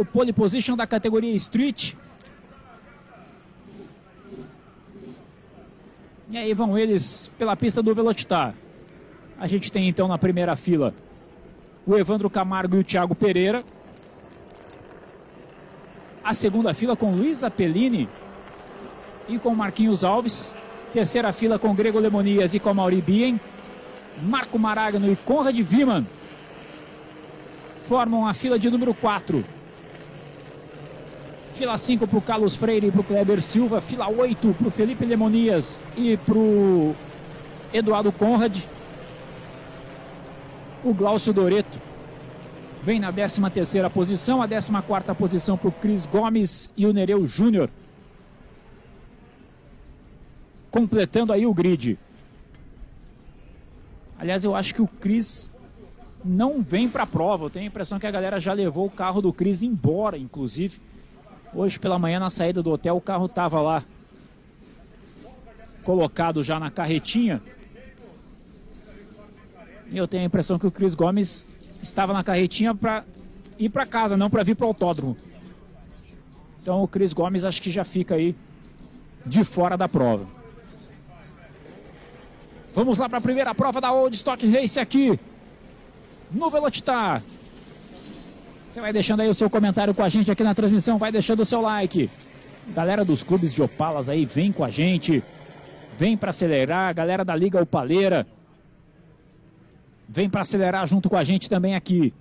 o pole position da categoria Street. E aí vão eles pela pista do Velocitar. A gente tem então na primeira fila o Evandro Camargo e o Thiago Pereira. A segunda fila com Luiz Apellini e com Marquinhos Alves. Terceira fila com Grego Lemonias e com Mauri Bien. Marco Maragno e Conrad Viman formam a fila de número 4. Fila 5 para o Carlos Freire e para o Kleber Silva. Fila 8 para o Felipe Lemonias e para o Eduardo Conrad. O Glaucio Doreto vem na 13 terceira posição. A 14 quarta posição para o Cris Gomes e o Nereu Júnior. Completando aí o grid. Aliás, eu acho que o Cris não vem para a prova. Eu tenho a impressão que a galera já levou o carro do Cris embora, inclusive. Hoje pela manhã, na saída do hotel, o carro estava lá colocado já na carretinha. E eu tenho a impressão que o Cris Gomes estava na carretinha para ir para casa, não para vir para o autódromo. Então o Cris Gomes acho que já fica aí de fora da prova. Vamos lá para a primeira prova da Old Stock Race aqui no Velocitar. Você vai deixando aí o seu comentário com a gente aqui na transmissão, vai deixando o seu like. Galera dos clubes de Opalas aí, vem com a gente. Vem para acelerar, galera da Liga Opaleira. Vem para acelerar junto com a gente também aqui.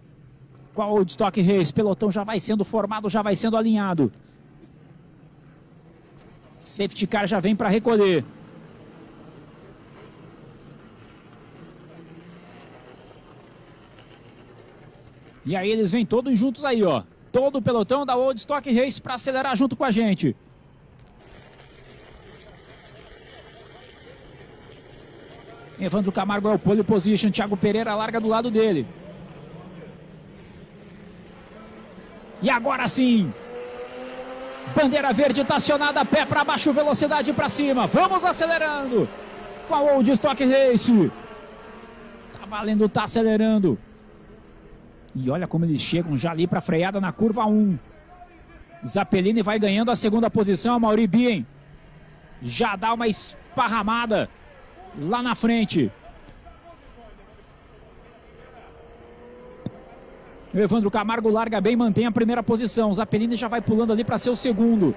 Qual o Stock Race? Pelotão já vai sendo formado, já vai sendo alinhado. Safety car já vem para recolher. E aí eles vêm todos juntos aí, ó. Todo o pelotão da Old Stock Race para acelerar junto com a gente. Evandro Camargo é o pole position. Thiago Pereira larga do lado dele. E agora sim. Bandeira verde estacionada, pé para baixo, velocidade para cima. Vamos acelerando. A Old Stock Race. Tá valendo, tá acelerando. E olha como eles chegam já ali para freada na curva 1. Zappellini vai ganhando a segunda posição. A Mauri Bien já dá uma esparramada lá na frente. O Evandro Camargo larga bem, mantém a primeira posição. Zappellini já vai pulando ali para ser o segundo.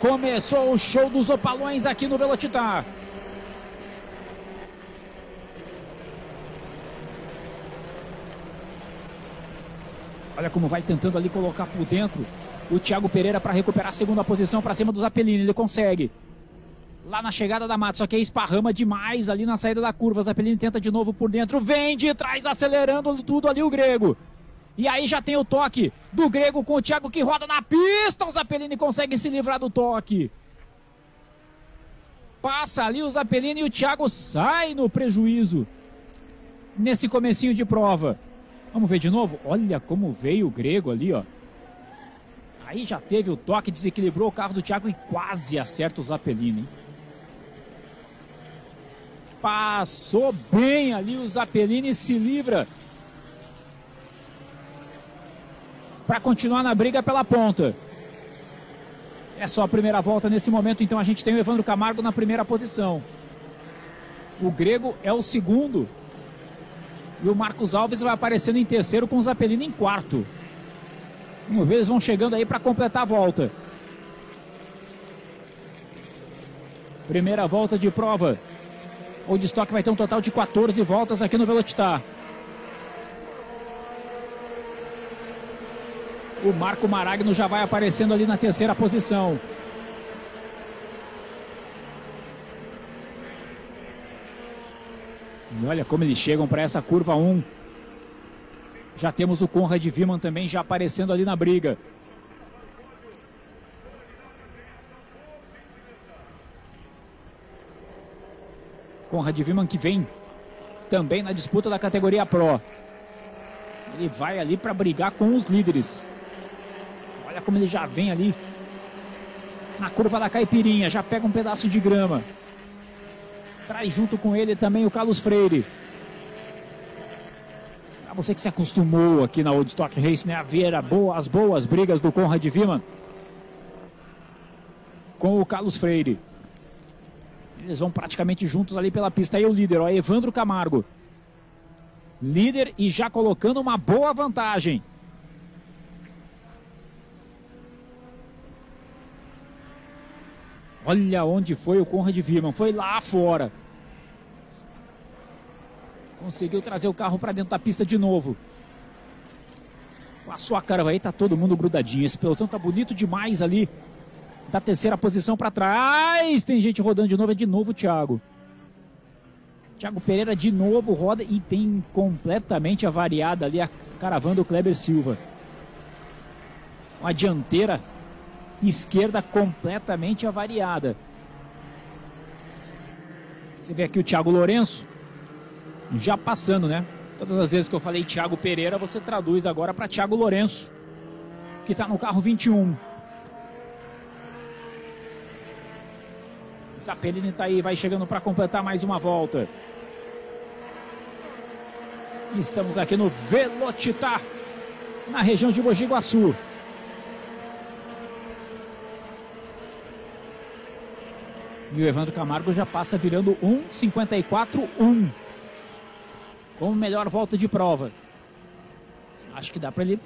Começou o show dos opalões aqui no Velocitar. Olha como vai tentando ali colocar por dentro o Thiago Pereira para recuperar a segunda posição para cima do Zapelini. Ele consegue. Lá na chegada da mata, só que aí esparrama demais ali na saída da curva. Zapelini tenta de novo por dentro, vem de trás, acelerando tudo ali o Grego. E aí já tem o toque do Grego com o Thiago que roda na pista. O Zapelini consegue se livrar do toque. Passa ali o Zapelini e o Thiago sai no prejuízo nesse comecinho de prova. Vamos ver de novo? Olha como veio o grego ali, ó. Aí já teve o toque, desequilibrou o carro do Thiago e quase acerta o Zapelini. Hein? Passou bem ali o Zapelini se livra. Para continuar na briga pela ponta. É só a primeira volta nesse momento, então a gente tem o Evandro Camargo na primeira posição. O Grego é o segundo. E o Marcos Alves vai aparecendo em terceiro com o Zapelino em quarto. Uma vez vão chegando aí para completar a volta. Primeira volta de prova. O estoque vai ter um total de 14 voltas aqui no Velocitar. O Marco Maragno já vai aparecendo ali na terceira posição. E olha como eles chegam para essa curva 1. Já temos o Conrad Viman também já aparecendo ali na briga. Conrad Viman que vem também na disputa da categoria Pro. Ele vai ali para brigar com os líderes. Olha como ele já vem ali na curva da caipirinha, já pega um pedaço de grama. Traz junto com ele também o Carlos Freire. Para você que se acostumou aqui na Old Stock Race, né, a ver as boas brigas do Conrad Viman com o Carlos Freire. Eles vão praticamente juntos ali pela pista. Aí o líder, ó, Evandro Camargo. Líder e já colocando uma boa vantagem. Olha onde foi o Conrad Virman. Foi lá fora. Conseguiu trazer o carro para dentro da pista de novo. Com a sua cara aí, tá todo mundo grudadinho. Esse pelotão tá bonito demais ali. Da terceira posição para trás. Tem gente rodando de novo. É de novo o Thiago. Thiago Pereira de novo roda e tem completamente avariada ali a caravana do Kleber Silva. Uma dianteira esquerda completamente avariada. Você vê aqui o Thiago Lourenço já passando, né? Todas as vezes que eu falei Thiago Pereira, você traduz agora para Thiago Lourenço, que está no carro 21. Zapelini está aí, vai chegando para completar mais uma volta. Estamos aqui no Velocitar, na região de Mogi Guaçu. E o Evandro Camargo já passa virando 1,54-1. Como melhor volta de prova. Acho que dá para ele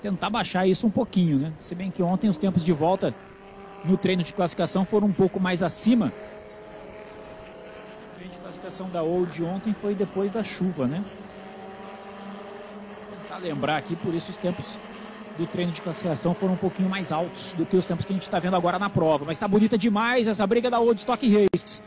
tentar baixar isso um pouquinho, né? Se bem que ontem os tempos de volta no treino de classificação foram um pouco mais acima. O treino de classificação da Old ontem foi depois da chuva, né? Vou tentar lembrar aqui, por isso os tempos do treino de classificação foram um pouquinho mais altos do que os tempos que a gente está vendo agora na prova. Mas está bonita demais essa briga da Old Stock Race.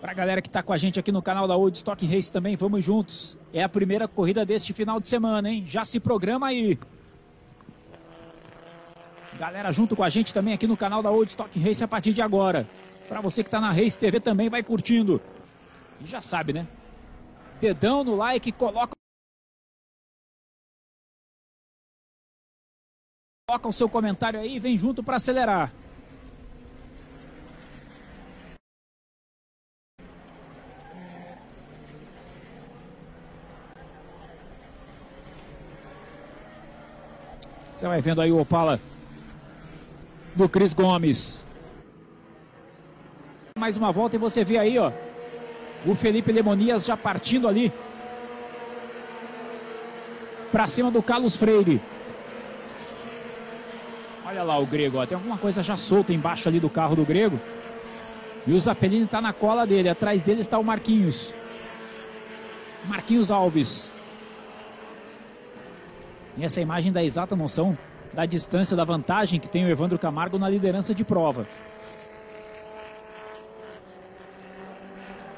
Para a galera que está com a gente aqui no canal da Old Stock Race também, vamos juntos. É a primeira corrida deste final de semana, hein? Já se programa aí. Galera junto com a gente também aqui no canal da Old Stock Race a partir de agora. Para você que está na Race TV também, vai curtindo. E já sabe, né? Dedão no like, coloca. Coloca o seu comentário aí e vem junto para acelerar. Você vai vendo aí o Opala do Cris Gomes mais uma volta e você vê aí, ó, o Felipe Lemonias já partindo ali para cima do Carlos Freire. Olha lá o Grego, ó, tem alguma coisa já solta embaixo ali do carro do Grego. E o Zapelini está na cola dele, atrás dele está o Marquinhos. Marquinhos Alves. E essa imagem dá exata noção da distância, da vantagem que tem o Evandro Camargo na liderança de prova.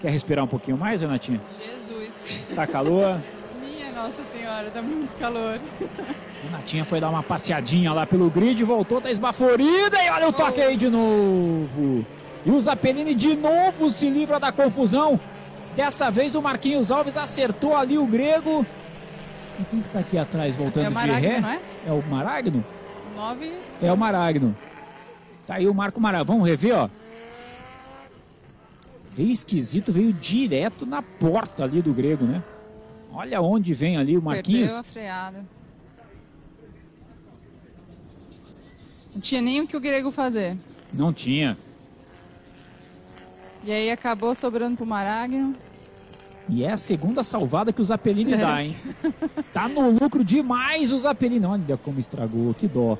Quer respirar um pouquinho mais, Renatinha? Jesus. Tá calor? Minha Nossa Senhora, tá muito calor. Renatinha foi dar uma passeadinha lá pelo grid, voltou, tá esbaforida e olha o toque aí de novo. E o Zapelini de novo se livra da confusão. Dessa vez o Marquinhos Alves acertou ali o grego. E quem que tá aqui atrás voltando É o de Maragno, ré? não é? É o Maragno? Nove. É o Maragno. Tá aí o Marco Maragno. Vamos rever, ó. Veio esquisito, veio direto na porta ali do grego, né? Olha onde vem ali o Marquinhos. Perdeu a freada. Não tinha nem o que o grego fazer. Não tinha. E aí acabou sobrando pro Maragno. E é a segunda salvada que o Zapelini dá, hein? Tá no lucro demais o Zapelini. Olha como estragou, que dó.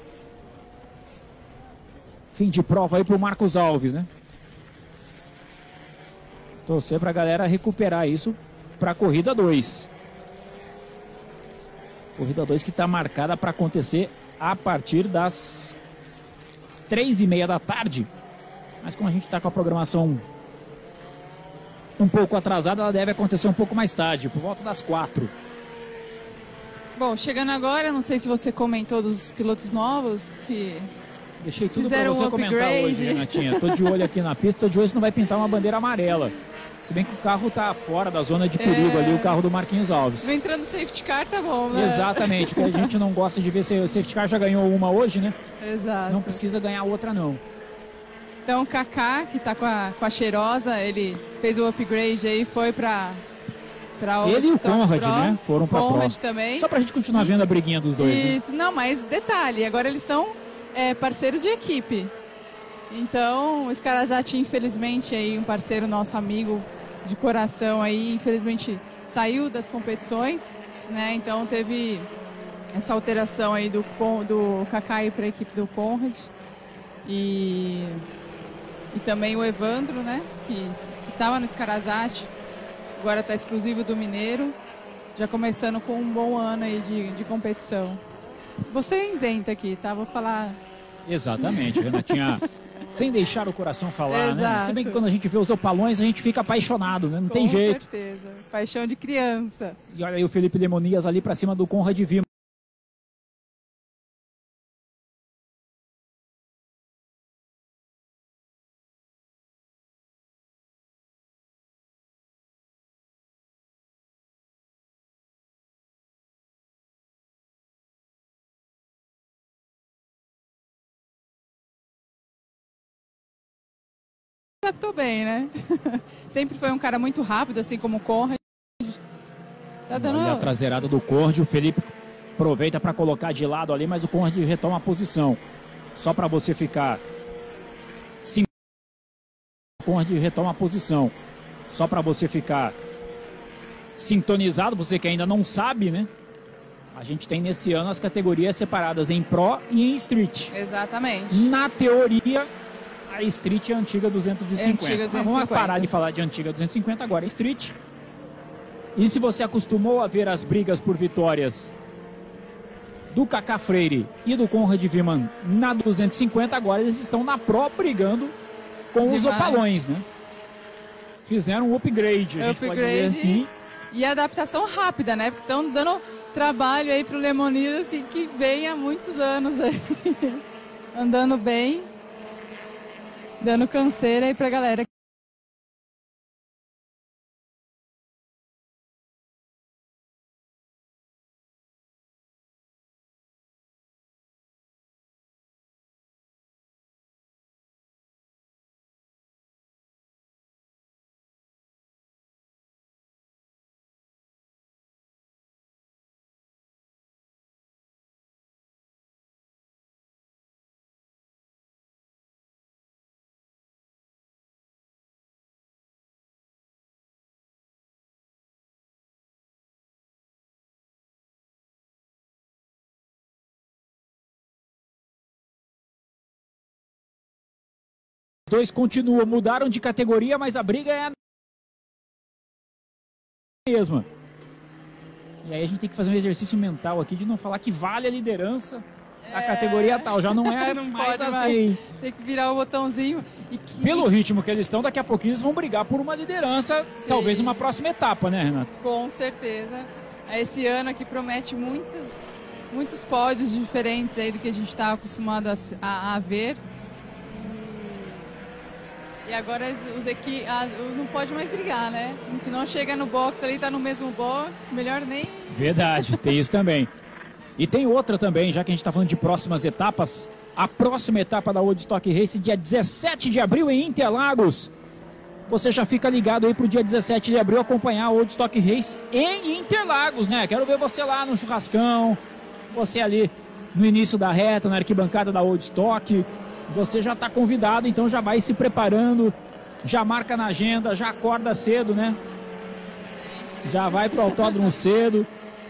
Fim de prova aí pro Marcos Alves, né? Torcer pra galera recuperar isso pra corrida 2. Corrida 2 que tá marcada para acontecer a partir das três e meia da tarde. Mas como a gente tá com a programação um pouco atrasada, ela deve acontecer um pouco mais tarde, por volta das quatro. Bom, chegando agora, não sei se você comentou dos pilotos novos que Deixei tudo para você um comentar hoje, Renatinha. Tô de olho aqui na pista, tô de olho se não vai pintar uma bandeira amarela. Se bem que o carro tá fora da zona de perigo É. ali, o carro do Marquinhos Alves. Entrando safety car, tá bom, né? Exatamente, que a gente não gosta de ver se o safety car já ganhou uma hoje, né? Exato. Não precisa ganhar outra não. Então o Kaká, que tá com a, com a cheirosa, ele fez o upgrade aí, foi pra. pra Ele e o Conrad, Pro. né? Foram pra Conrad Pro. também. Só pra gente continuar vendo a briguinha dos dois, né? Isso, não, mas detalhe, agora eles são é, parceiros de equipe. Então, o Scarazati, infelizmente, aí, um parceiro nosso amigo de coração aí, infelizmente saiu das competições, né? Então teve essa alteração aí do, do Kaká para a equipe do Conrad. E, e também o Evandro, né? Que estava no Scarazati, agora está exclusivo do Mineiro já começando com um bom ano aí de, de competição. Você é isenta aqui, tá? Vou falar. Exatamente, Renatinha. Sem deixar o coração falar, né? Exato. Se bem que quando a gente vê os opalões, a gente fica apaixonado, né? Não com tem jeito. certeza. Paixão de criança. E olha aí o Felipe Lemonias ali pra cima do Conrad Vima. Adaptou bem, né? Sempre foi um cara muito rápido, assim como o Conrad. Tá dando. Olha a traseirada do Conrad, o Felipe aproveita para colocar de lado ali, mas o Conrad retoma a posição. Só para você ficar. Sim. O Conrad retoma a posição. Só para você ficar sintonizado, você que ainda não sabe, né? A gente tem nesse ano as categorias separadas em Pro e em Street. Exatamente. Na teoria, a Street é a antiga 250. É antiga Mas vamos 250. parar de falar de antiga 250, agora é Street. E se você acostumou a ver as brigas por vitórias do Kaká Freire e do Conrad Viman na 250, agora eles estão na Pro brigando com os Demais. opalões, né? Fizeram um upgrade, a gente pode dizer assim. E adaptação rápida, né? Porque estão dando trabalho aí pro Lemonidas que, que vem há muitos anos aí. Andando bem. Dando canseira aí pra galera. Dois continuam, mudaram de categoria, mas a briga é a mesma. E aí a gente tem que fazer um exercício mental aqui de não falar que vale a liderança da É. categoria tal. Já não é Não mais assim. Tem que virar o botãozinho. E que, Pelo ritmo que eles estão, daqui a pouquinho eles vão brigar por uma liderança, talvez numa próxima etapa, né, Renato? Com certeza. Esse ano aqui promete muitas, muitos pódios diferentes aí do que a gente está acostumado a, a- a ver. E agora os- equi ah, não pode mais brigar, né? Se não chega no box ali, tá no mesmo box, melhor nem. Verdade, tem isso também. E tem outra também, já que a gente está falando de próximas etapas. A próxima etapa da Woodstock Race, dia 17 de abril em Interlagos. Você já fica ligado aí pro dia 17 de abril acompanhar a Woodstock Race em Interlagos, né? Quero ver você lá no churrascão, você ali no início da reta, na arquibancada da Woodstock. Você já está convidado, então já vai se preparando, já marca na agenda, já acorda cedo, né? Já vai pro autódromo cedo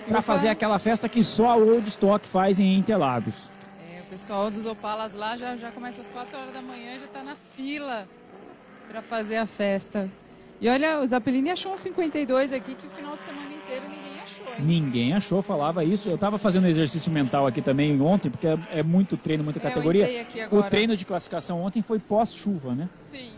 para Opa. fazer aquela festa que só a Woodstock faz em Interlagos. É, o pessoal dos Opalas lá já, já começa às 4 horas da manhã, já tá na fila para fazer a festa. E olha, o Zapelini achou um 52 aqui que o final de semana inteiro ninguém? Ninguém achou, falava isso. Eu estava fazendo um exercício mental aqui também ontem, porque é, é muito treino, muita É, categoria. o treino de classificação ontem foi pós-chuva, né? Sim.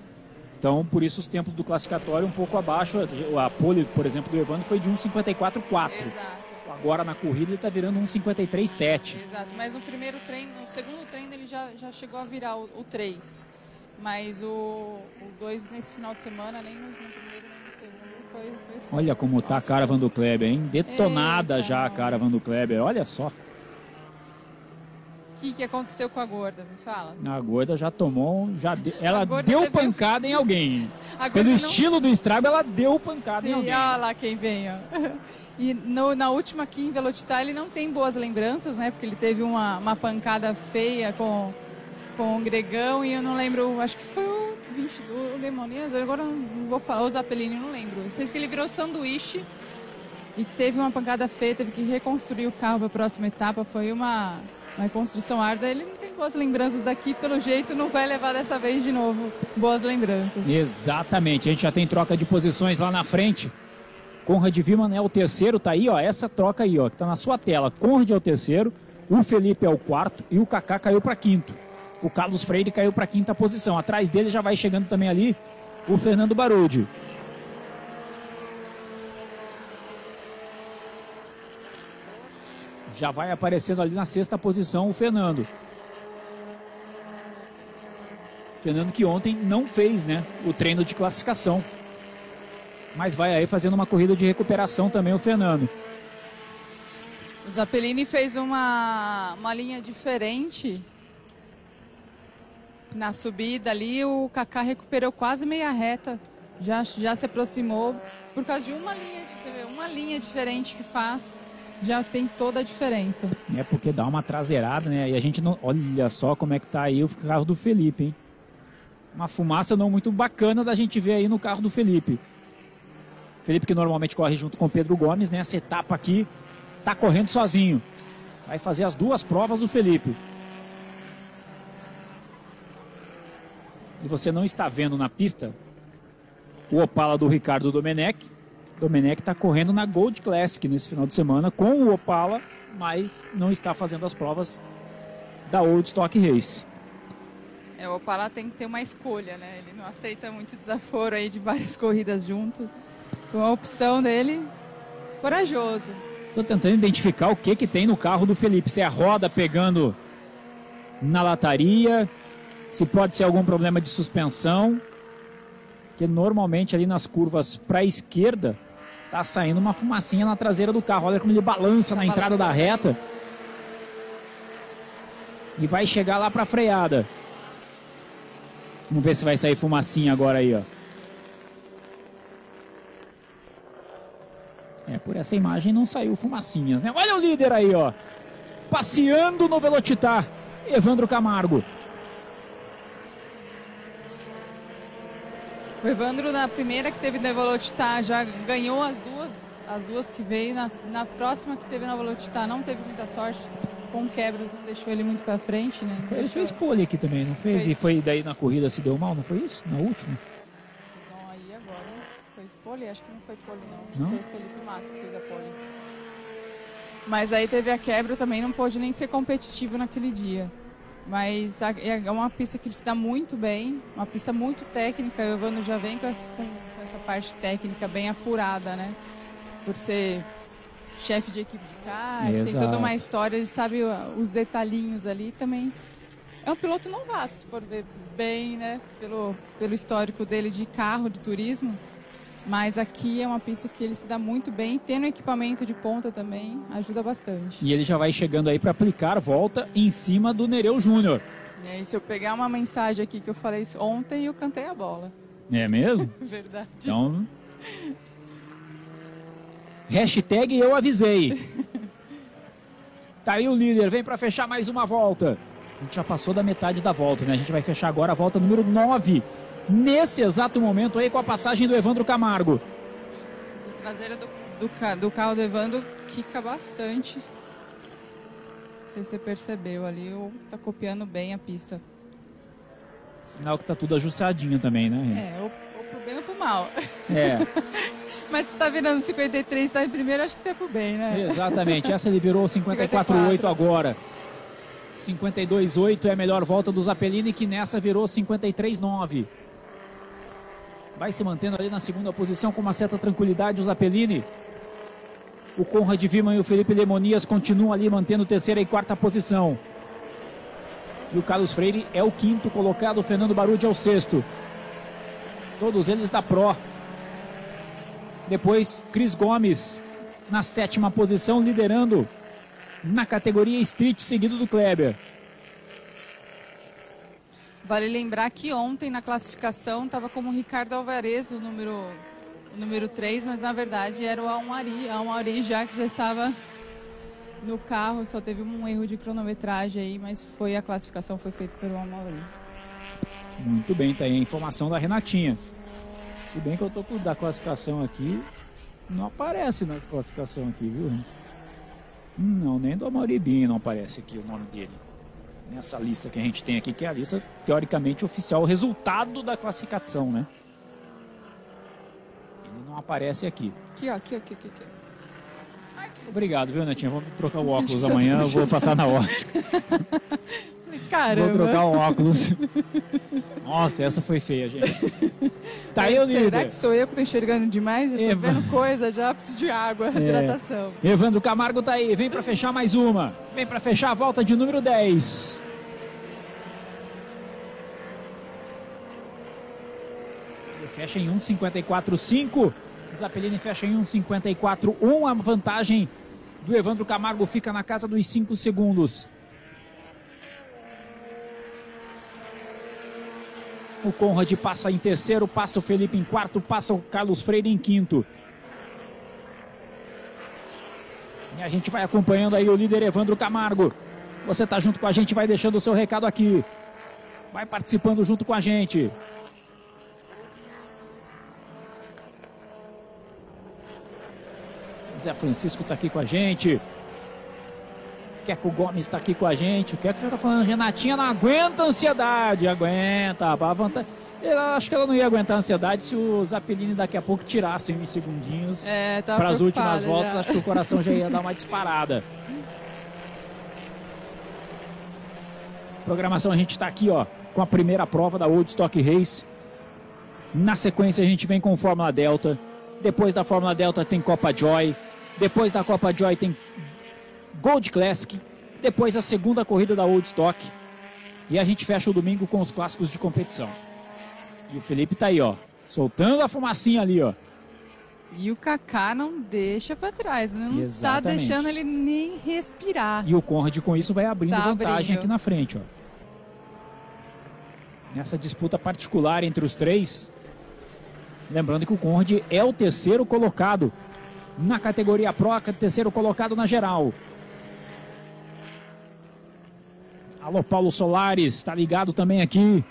Então, por isso os tempos do classificatório um pouco abaixo. A pole, por exemplo, do Evandro foi de 1,54,4. Exato, Agora na corrida ele está virando 1,53,7. exato. Mas no primeiro treino, no segundo treino ele já, já chegou a virar o, o 3. Mas o 2 nesse final de semana, nem no, no primeiro foi, foi. Olha como tá a caravan do Kleber, hein? Detonada Eita, já a caravan do Kleber, olha só. O que, que aconteceu com a gorda? Me fala. A gorda já tomou, já de- ela deu teve- pancada em alguém. Pelo não- estilo do estrago, ela deu pancada em Sim, alguém. olha lá quem vem, ó. E no- na última aqui em Velocitar ele não tem boas lembranças, né? Porque ele teve uma, uma pancada feia com, com o Gregão e eu não lembro, acho que foi o 22, o Lemonias, agora não vou falar, o Zappellini, não lembro. Sei que ele virou sanduíche e teve uma pancada feia, teve que reconstruir o carro para a próxima etapa. Foi uma, uma reconstrução árdua. Ele não tem boas lembranças daqui, pelo jeito não vai levar dessa vez de novo boas lembranças. Exatamente, a gente já tem troca de posições lá na frente. Conrad Viman é o terceiro, tá aí, ó, essa troca aí, ó, que tá na sua tela. Conrad é o terceiro, o Felipe é o quarto e o Kaká caiu para quinto. O Carlos Freire caiu para quinta posição. Atrás dele já vai chegando também ali o Fernando Barodi. Já vai aparecendo ali na sexta posição o Fernando. Fernando que ontem não fez, né, o treino de classificação. Mas vai aí fazendo uma corrida de recuperação também o Fernando. O Zappellini fez uma, uma linha diferente na subida ali. O Kaká recuperou quase meia reta, já, já se aproximou. Por causa de uma linha, vê, uma linha diferente que faz, já tem toda a diferença. É porque dá uma traseirada, né? E a gente não. Olha só como é que tá aí o carro do Felipe, hein? Uma fumaça não muito bacana da gente ver aí no carro do Felipe. Felipe que normalmente corre junto com o Pedro Gomes, nessa etapa aqui, tá correndo sozinho. Vai fazer as duas provas do Felipe. E você não está vendo na pista o Opala do Ricardo Domenech. Domenech está correndo na Gold Classic nesse final de semana com o Opala, mas não está fazendo as provas da Old Stock Race. É, o Opala tem que ter uma escolha, né? Ele não aceita muito desaforo aí de várias corridas junto. Com a opção dele, corajoso. Estou tentando identificar o que que tem no carro do Felipe. Se é a roda pegando na lataria, se pode ser algum problema de suspensão. Que normalmente ali nas curvas para a esquerda tá saindo uma fumacinha na traseira do carro. Olha como ele balança Tá na entrada da reta. E vai chegar lá para a freada. Vamos ver se vai sair fumacinha agora aí, ó. É, por essa imagem não saiu fumacinhas, né? Olha o líder aí, ó. Passeando no Velocitar. Evandro Camargo. O Evandro, na primeira que teve no Velocitar, já ganhou as duas, as duas que veio. Na, na próxima que teve na Velocitar, não teve muita sorte. Com quebras, não deixou ele muito pra frente, né? Ele fez pole aqui também, não fez? Fez. E foi daí na corrida se deu mal, não foi isso? Na última? Então, aí agora, foi pole? Acho que não foi pole, não. Não? Foi o Felipe Matos que fez a pole. Mas aí teve a quebra também, não pôde nem ser competitivo naquele dia. Mas a- é uma pista que ele se dá muito bem, uma pista muito técnica. O Evandro já vem com essa, com essa parte técnica bem apurada, né? Por ser chefe de equipe de kart, tem toda uma história, ele sabe os detalhinhos ali também. É um piloto novato, se for ver bem, né? Pelo, pelo histórico dele de carro, de turismo. Mas aqui é uma pista que ele se dá muito bem. Tendo equipamento de ponta também, ajuda bastante. E ele já vai chegando aí para aplicar volta em cima do Nereu Júnior. E aí, se eu pegar uma mensagem aqui que eu falei ontem, eu cantei a bola. É mesmo? Verdade. Então. Hashtag eu avisei. Tá aí o líder, vem para fechar mais uma volta. A gente já passou da metade da volta, né? A gente vai fechar agora a volta número 9. Nesse exato momento aí com a passagem do Evandro Camargo. A traseira do, do, do carro do Evandro quica bastante. Não sei se você percebeu ali, ou tá copiando bem a pista. Sinal que tá tudo ajustadinho também, né? É, ou, ou pro bem ou pro mal. É, Mas se tá virando 53 tá em primeiro, acho que tá pro bem, né? exatamente. Essa ele virou 54,8 agora. 52,8 é a melhor volta do Zappellini, que nessa virou 53,9. Vai se mantendo ali na segunda posição com uma certa tranquilidade o Zappellini. O Conrad Viman e o Felipe Lemonias continuam ali mantendo terceira e quarta posição. E o Carlos Freire é o quinto colocado, o Fernando Barudi é o sexto. Todos eles da Pro. Depois, Cris Gomes na sétima posição, liderando na categoria Street, seguido do Kleber. Vale lembrar que ontem na classificação estava como Ricardo Alvarez, o número, o número 3, mas na verdade era o Almari. Almari já que já estava no carro, só teve um erro de cronometragem aí, mas foi a classificação foi feita pelo Almari. Muito bem, tá aí a informação da Renatinha. Se bem que eu tô com da classificação aqui, não aparece na classificação aqui, viu? Não, nem do Amauribinho não aparece aqui o nome dele nessa lista que a gente tem aqui, que é a lista teoricamente oficial, o resultado da classificação, né? Ele não aparece aqui. Aqui, ó, aqui, aqui, aqui. aqui. Obrigado, viu, Netinha? Vamos trocar o óculos amanhã, eu vou passar na ótica. Caramba. Vou trocar o óculos. Nossa, essa foi feia, gente. Tá aí o Será líder. que sou eu que tô enxergando demais? Eu tô Eva. vendo coisa já, preciso de água, É. hidratação. Evandro Camargo tá aí, vem pra fechar mais uma. Vem pra fechar a volta de número 10. Ele fecha em 1,54,5. Zapelini fecha em 1,54,1. A vantagem do Evandro Camargo fica na casa dos 5 segundos. O Conrad passa em terceiro, passa o Felipe em quarto, passa o Carlos Freire em quinto. E a gente vai acompanhando aí o líder Evandro Camargo. Você tá junto com a gente, vai deixando o seu recado aqui. Vai participando junto com a gente. Zé Francisco tá aqui com a gente. Queco Gomes está aqui com a gente. O Queco já tá falando, Renatinha não aguenta a ansiedade. Aguenta, a vantagem. Eu acho que ela não ia aguentar a ansiedade se os Apelini daqui a pouco tirassem uns segundinhos É, para as últimas voltas, já. acho que o coração já ia dar uma disparada. Programação, a gente está aqui, ó, com a primeira prova da Old Stock Race. Na sequência, a gente vem com Fórmula Delta. Depois da Fórmula Delta tem Copa Joy. Depois da Copa Joy tem Gold Classic. Depois a segunda corrida da Old Stock. E a gente fecha o domingo com os clássicos de competição. E o Felipe tá aí, ó, soltando a fumacinha ali, ó. E o Kaká não deixa pra trás, né? não tá Exatamente. deixando ele nem respirar. E o Conrad com isso vai abrindo Tá vantagem abrindo. aqui na frente, ó. Nessa disputa particular entre os três. Lembrando que o Conrad é o terceiro colocado na categoria Pro, terceiro colocado na geral. Alô, Paulo Solares, tá ligado também aqui.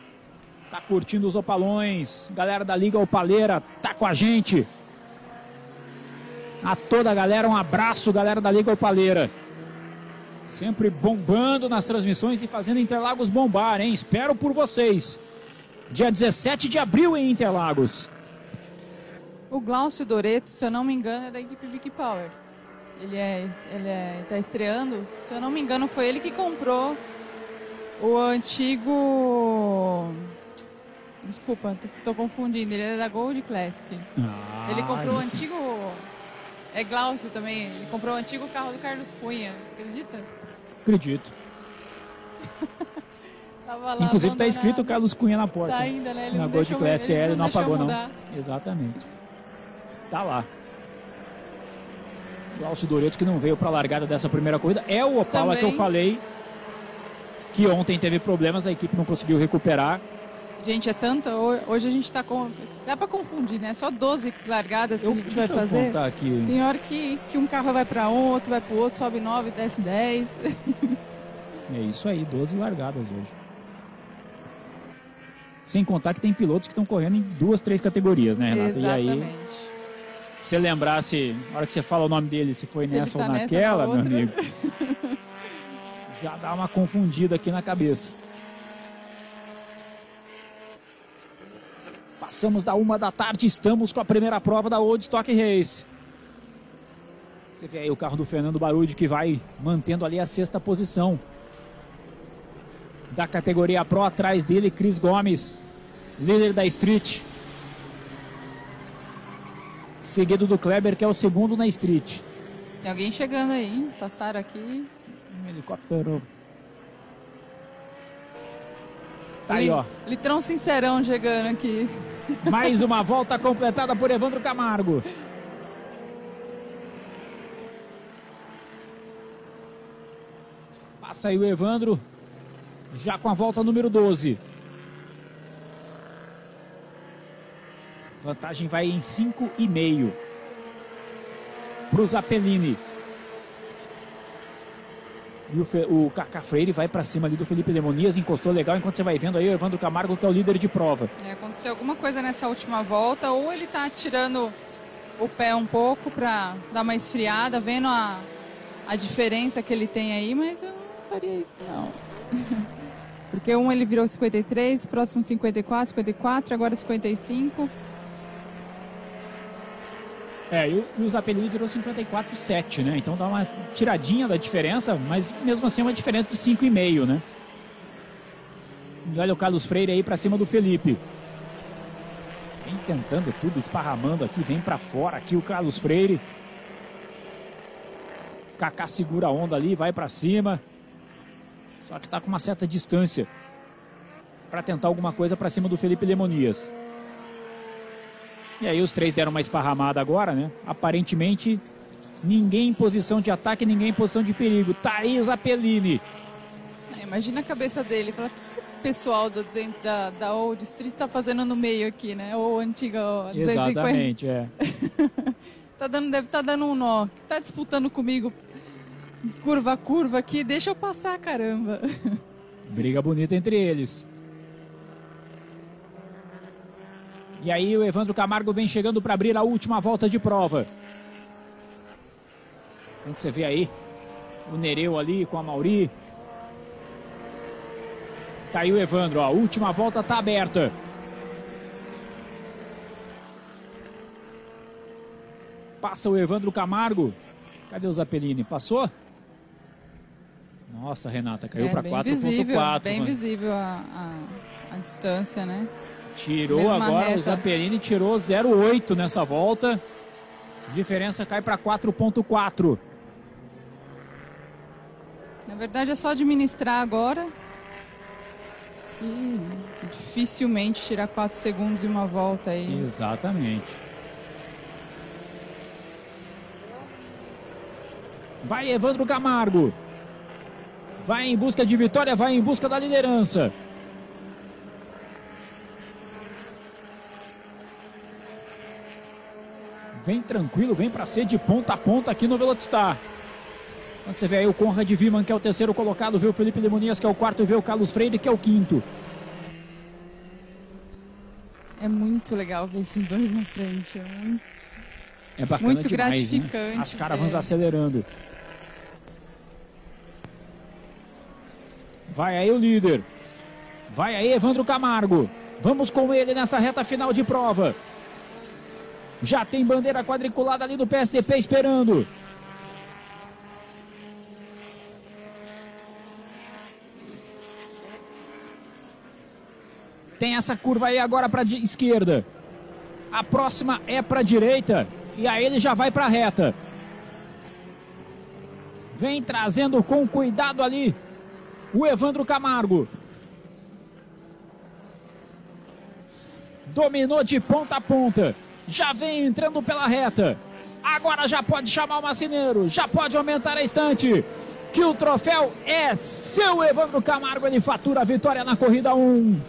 Tá curtindo os opalões. Galera da Liga Opaleira, tá com a gente. A toda a galera, um abraço, galera da Liga Opaleira. Sempre bombando nas transmissões e fazendo Interlagos bombar, hein? Espero por vocês. Dia 17 de abril em Interlagos. O Glaucio Doreto, se eu não me engano, é da equipe Big Power. Ele é, ele é, tá estreando. Se eu não me engano, foi ele que comprou o antigo. Desculpa, tô, tô confundindo. Ele é da Gold Classic. Ah, ele comprou o antigo. É Glaucio também. Ele comprou o antigo carro do Carlos Cunha. Acredita? Acredito. Inclusive tá escrito Carlos Cunha na porta. Tá ainda, né? Ele na não Gold Classic, ele é, ele não deixou apagou não. mudar. Exatamente. Tá lá. Glaucio Doreto que não veio para a largada dessa primeira corrida. É o Opala que eu Também. falei que ontem teve problemas, a equipe não conseguiu recuperar. Gente, é tanta. ho- Hoje a gente tá com. Dá pra confundir, né? Só 12 largadas que Eu, a gente vai fazer. Tem hora que, que um carro vai pra um, outro vai pro outro, sobe 9, desce 10. É isso aí, 12 largadas hoje. Sem contar que tem pilotos que estão correndo em duas, três categorias, né, Renata? E aí, Exatamente. se você lembrasse, na hora que você fala o nome dele, se foi Se nessa tá ou nessa naquela, ou meu amigo, já dá uma confundida aqui na cabeça. Passamos da uma da tarde, estamos com a primeira prova da Old Stock Race. Você vê aí o carro do Fernando Barudi que vai mantendo ali a sexta posição. Da categoria Pro, atrás dele, Cris Gomes, líder da Street. Seguido do Kleber, que é o segundo na Street. Tem alguém chegando aí? Passaram aqui. Um helicóptero. Tá aí, ó. Litrão sincerão chegando aqui. Mais uma volta completada por Evandro Camargo. Passa aí o Evandro, já com a volta número 12. Vantagem vai em 5,5 para o Zapellini. E o, Fe, o Cacá Freire vai para cima ali do Felipe Lemonias, encostou legal, enquanto você vai vendo aí o Evandro Camargo, que é o líder de prova. É, aconteceu alguma coisa nessa última volta, ou ele está tirando o pé um pouco para dar uma esfriada, vendo a, a diferença que ele tem aí, mas eu não faria isso não. Porque um ele virou 53, próximo 54, 54, agora 55. É, e o, e o Zapelini virou 54,7, né? Então dá uma tiradinha da diferença, mas mesmo assim é uma diferença de 5,5, né? E olha o Carlos Freire aí para cima do Felipe. Vem tentando tudo, esparramando aqui, vem para fora aqui o Carlos Freire. Kaká segura a onda ali, vai para cima. Só que tá com uma certa distância para tentar alguma coisa para cima do Felipe Lemonias. E aí os três deram uma esparramada agora, né? Aparentemente, ninguém em posição de ataque, ninguém em posição de perigo. Thaís Apellini. É, imagina a cabeça dele. Fala, o que esse pessoal do 200 da, da Old Street tá fazendo no meio aqui, né? Ou antiga ó, 250. Exatamente, é. tá dando, deve estar tá dando um nó. Tá disputando comigo curva a curva aqui, deixa eu passar, caramba. Briga bonita entre eles. E aí o Evandro Camargo vem chegando para abrir a última volta de prova. Onde você vê aí o Nereu ali com a Mauri. Tá aí o Evandro, ó. A última volta tá aberta. Passa o Evandro Camargo. Cadê o Zapelini? Passou? Nossa, Renata, caiu é, para 4.4. Bem mano. visível a, a, a distância, né? Tirou Mesma agora, reta. o Zamperini tirou 0,8 nessa volta. Diferença cai para 4,4. Na verdade é só administrar agora. E dificilmente tirar 4 segundos em uma volta aí. Exatamente. Vai Evandro Camargo. Vai em busca de vitória, vai em busca da liderança. Vem tranquilo, vem para ser de ponta a ponta aqui no Velocistar. Quando você vê aí o Conrad Viman, que é o terceiro colocado, vê o Felipe Lemonias, que é o quarto, vê o Carlos Freire, que é o quinto. É muito legal ver esses dois na frente. É muito, é bacana muito demais, né? gratificante. Né? As caravans é. acelerando. Vai aí o líder. Vai aí Evandro Camargo. Vamos com ele nessa reta final de prova. Já tem bandeira quadriculada ali do PSDP esperando. Tem essa curva aí agora para esquerda. A próxima é para direita. E aí ele já vai para reta. Vem trazendo com cuidado ali o Evandro Camargo. Dominou de ponta a ponta já vem entrando pela reta. Agora já pode chamar o Macineiro, já pode aumentar a estante. Que o troféu é seu, Evandro Camargo. Ele fatura a vitória na corrida 1.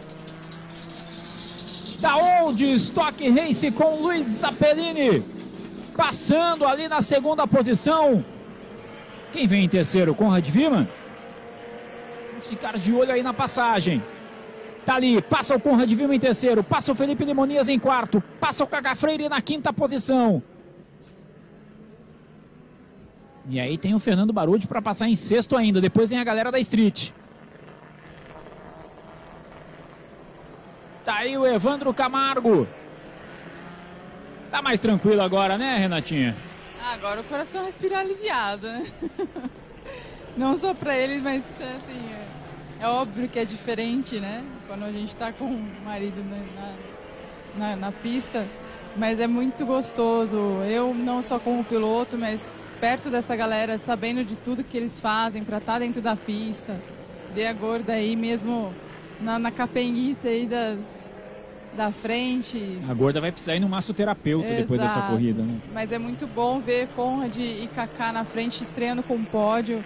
Da Old Stock Race com Luiz Zappellini. Passando ali na segunda posição. Quem vem em terceiro? Conrad Viman? Vamos ficar de olho aí na passagem. Tá ali, passa o Conrad Vilma em terceiro, passa o Felipe Limonias em quarto, passa o Caga Freire na quinta posição. E aí tem o Fernando Barudi para passar em sexto ainda, depois vem a galera da Street. Tá aí o Evandro Camargo. Tá mais tranquilo agora, né, Renatinha? Ah, agora o coração respira aliviado, né? Não só para ele, mas assim, é, óbvio que é diferente, né? quando a gente está com o marido na, na, na, pista, mas é muito gostoso. Eu, não só como piloto, mas perto dessa galera, sabendo de tudo que eles fazem para estar tá dentro da pista, ver a gorda aí mesmo na, na capenguice aí das, da frente. A gorda vai precisar ir no massoterapeuta depois dessa Exato. corrida, né? Mas é muito bom ver Conrad e Kaká na frente estreando com um pódio.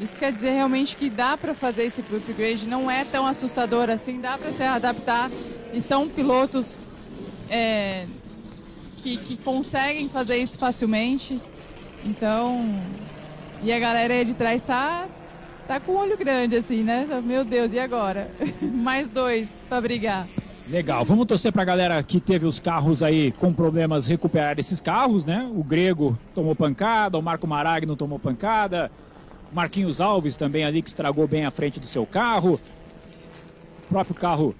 Isso quer dizer realmente que dá para fazer esse upgrade, não é tão assustador assim, dá para se adaptar. E são pilotos é, que, que conseguem fazer isso facilmente. Então, e a galera aí de trás tá, tá com o olho grande assim, né? Meu Deus, e agora? Mais dois para brigar. Legal, vamos torcer pra galera que teve os carros aí com problemas recuperar esses carros, né? O Grego tomou pancada, o Marco Maragno tomou pancada, Marquinhos Alves também ali que estragou bem a frente do seu carro, o próprio carro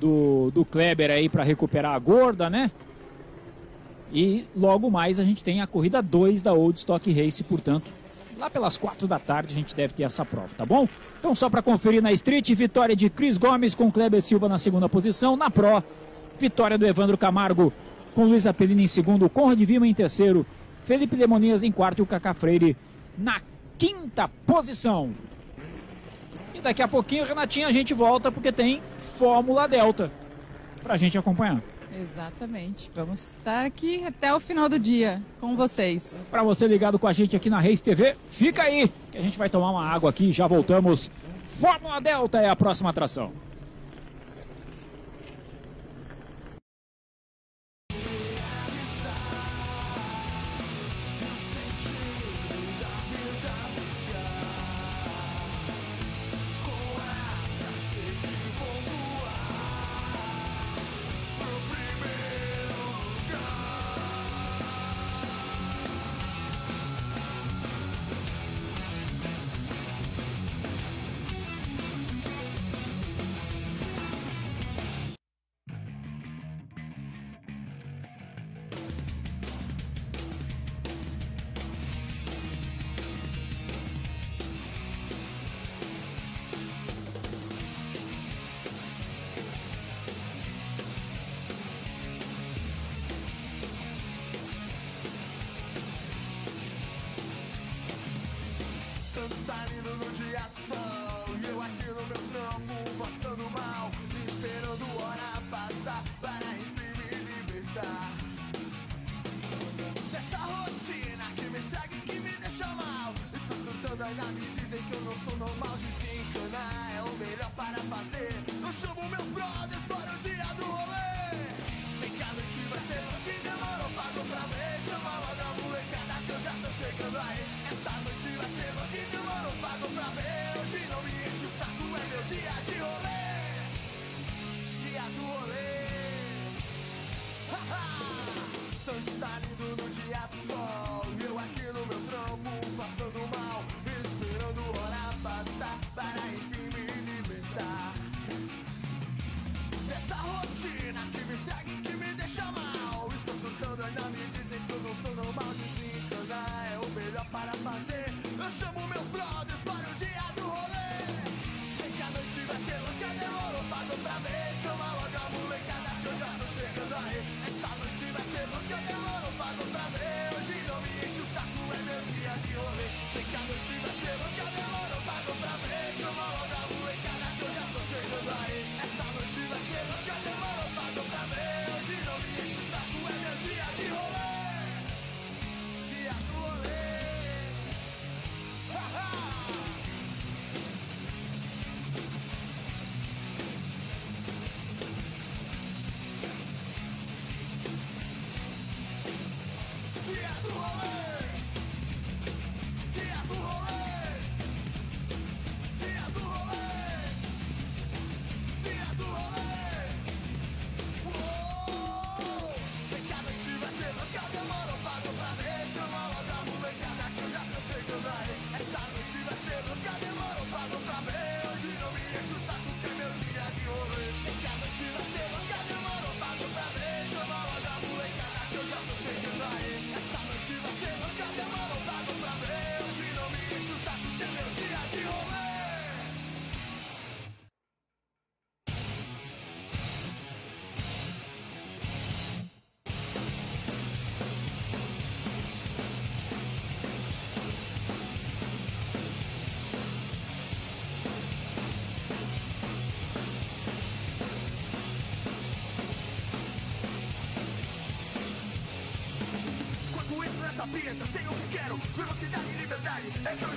do, do Kleber aí para recuperar a gorda, né? E logo mais a gente tem a corrida 2 da Old Stock Race, portanto, lá pelas 4 da tarde a gente deve ter essa prova, tá bom? Então só para conferir na Street, vitória de Cris Gomes com Kleber Silva na segunda posição, na Pro, vitória do Evandro Camargo com Luiz Apelini em segundo, Conrad Vima em terceiro, Felipe Lemonias em quarto e o Cacá Freire na quinta posição. E daqui a pouquinho, Renatinha, a gente volta porque tem Fórmula Delta pra gente acompanhar. Exatamente. Vamos estar aqui até o final do dia com vocês. Para você ligado com a gente aqui na Reis TV, fica aí que a gente vai tomar uma água aqui e já voltamos. Fórmula Delta é a próxima atração. Sol E eu aqui no meu trampo passando mal Esperando hora passar quero. Velocidade e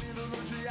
Dia do rolê!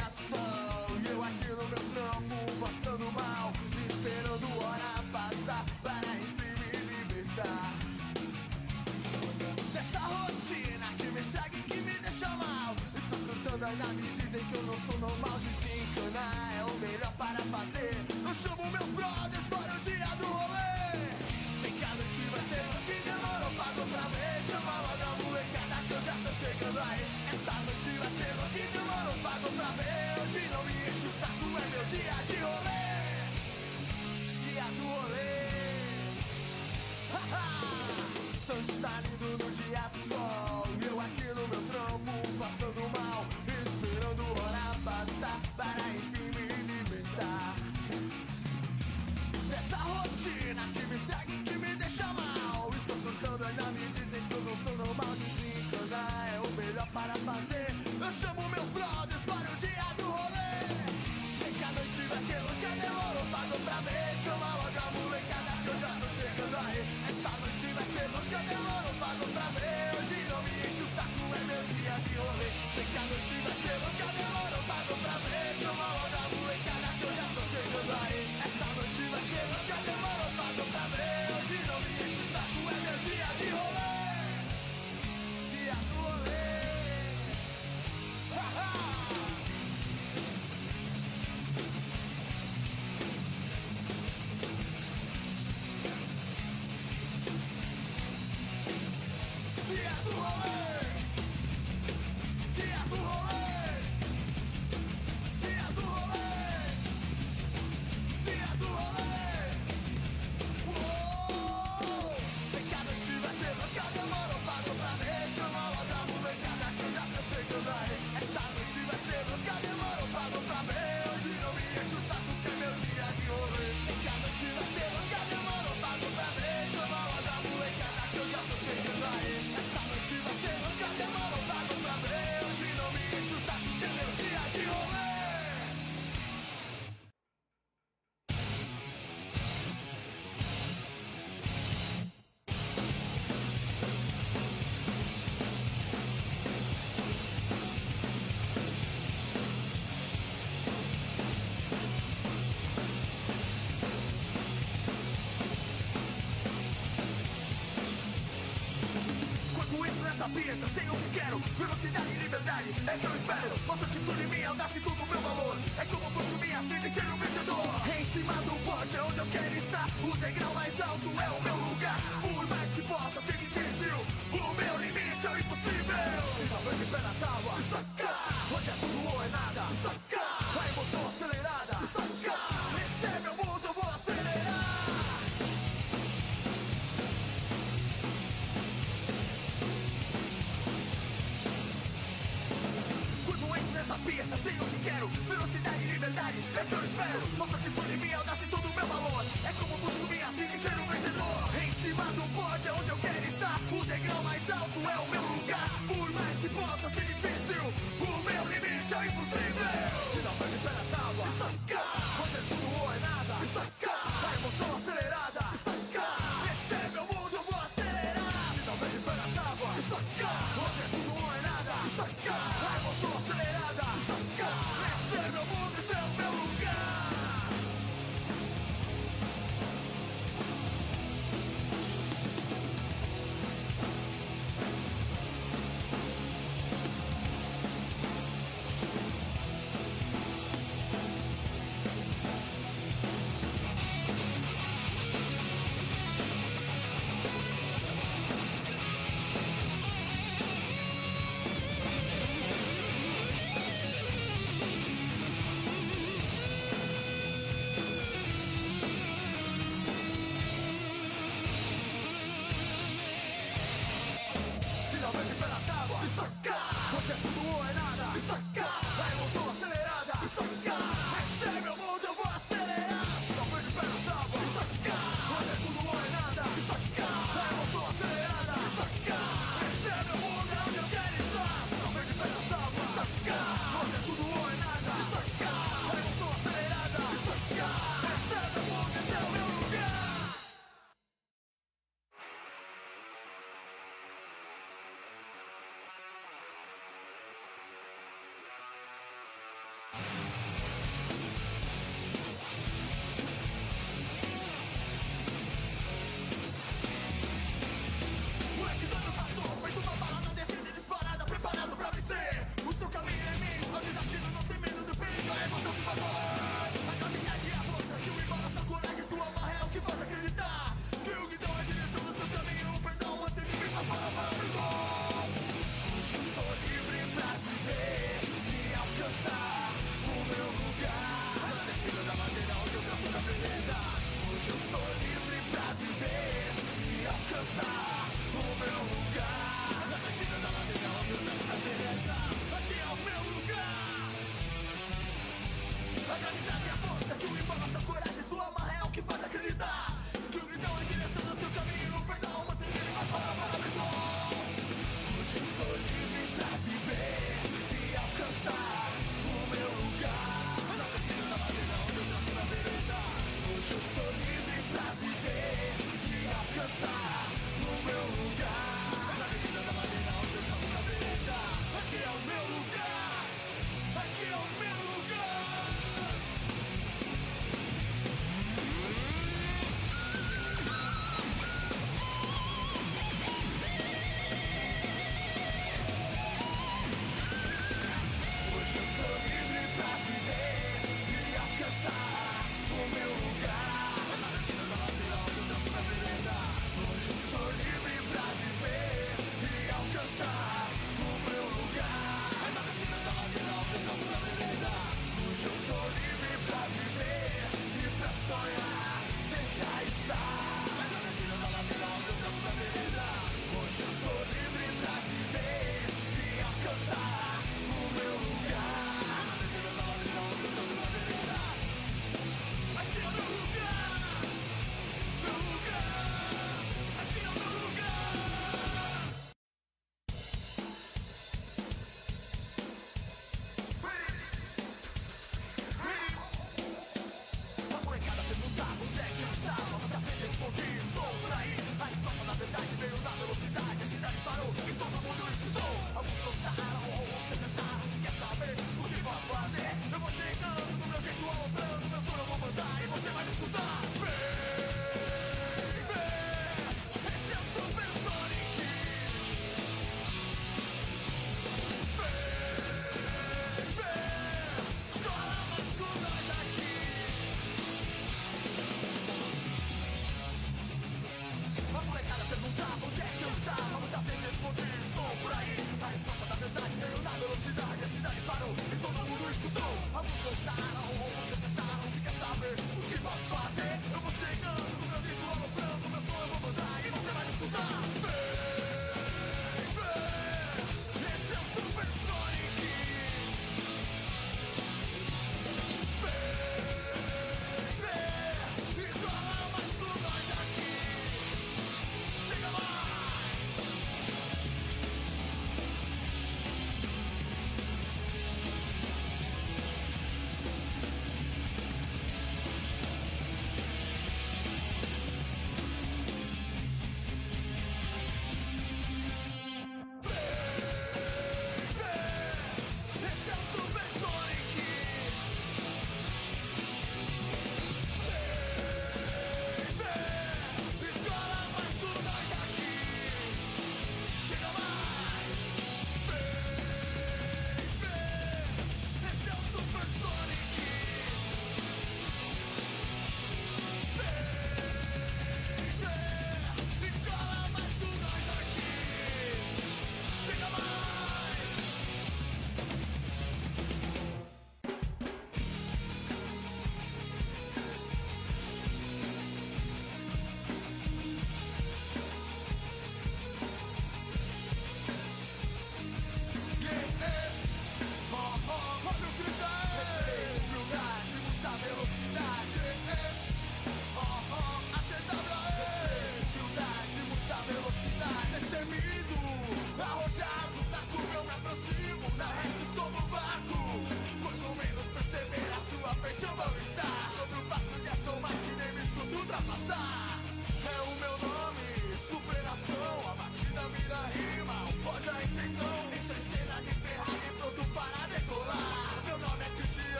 Velocidade e liberdade é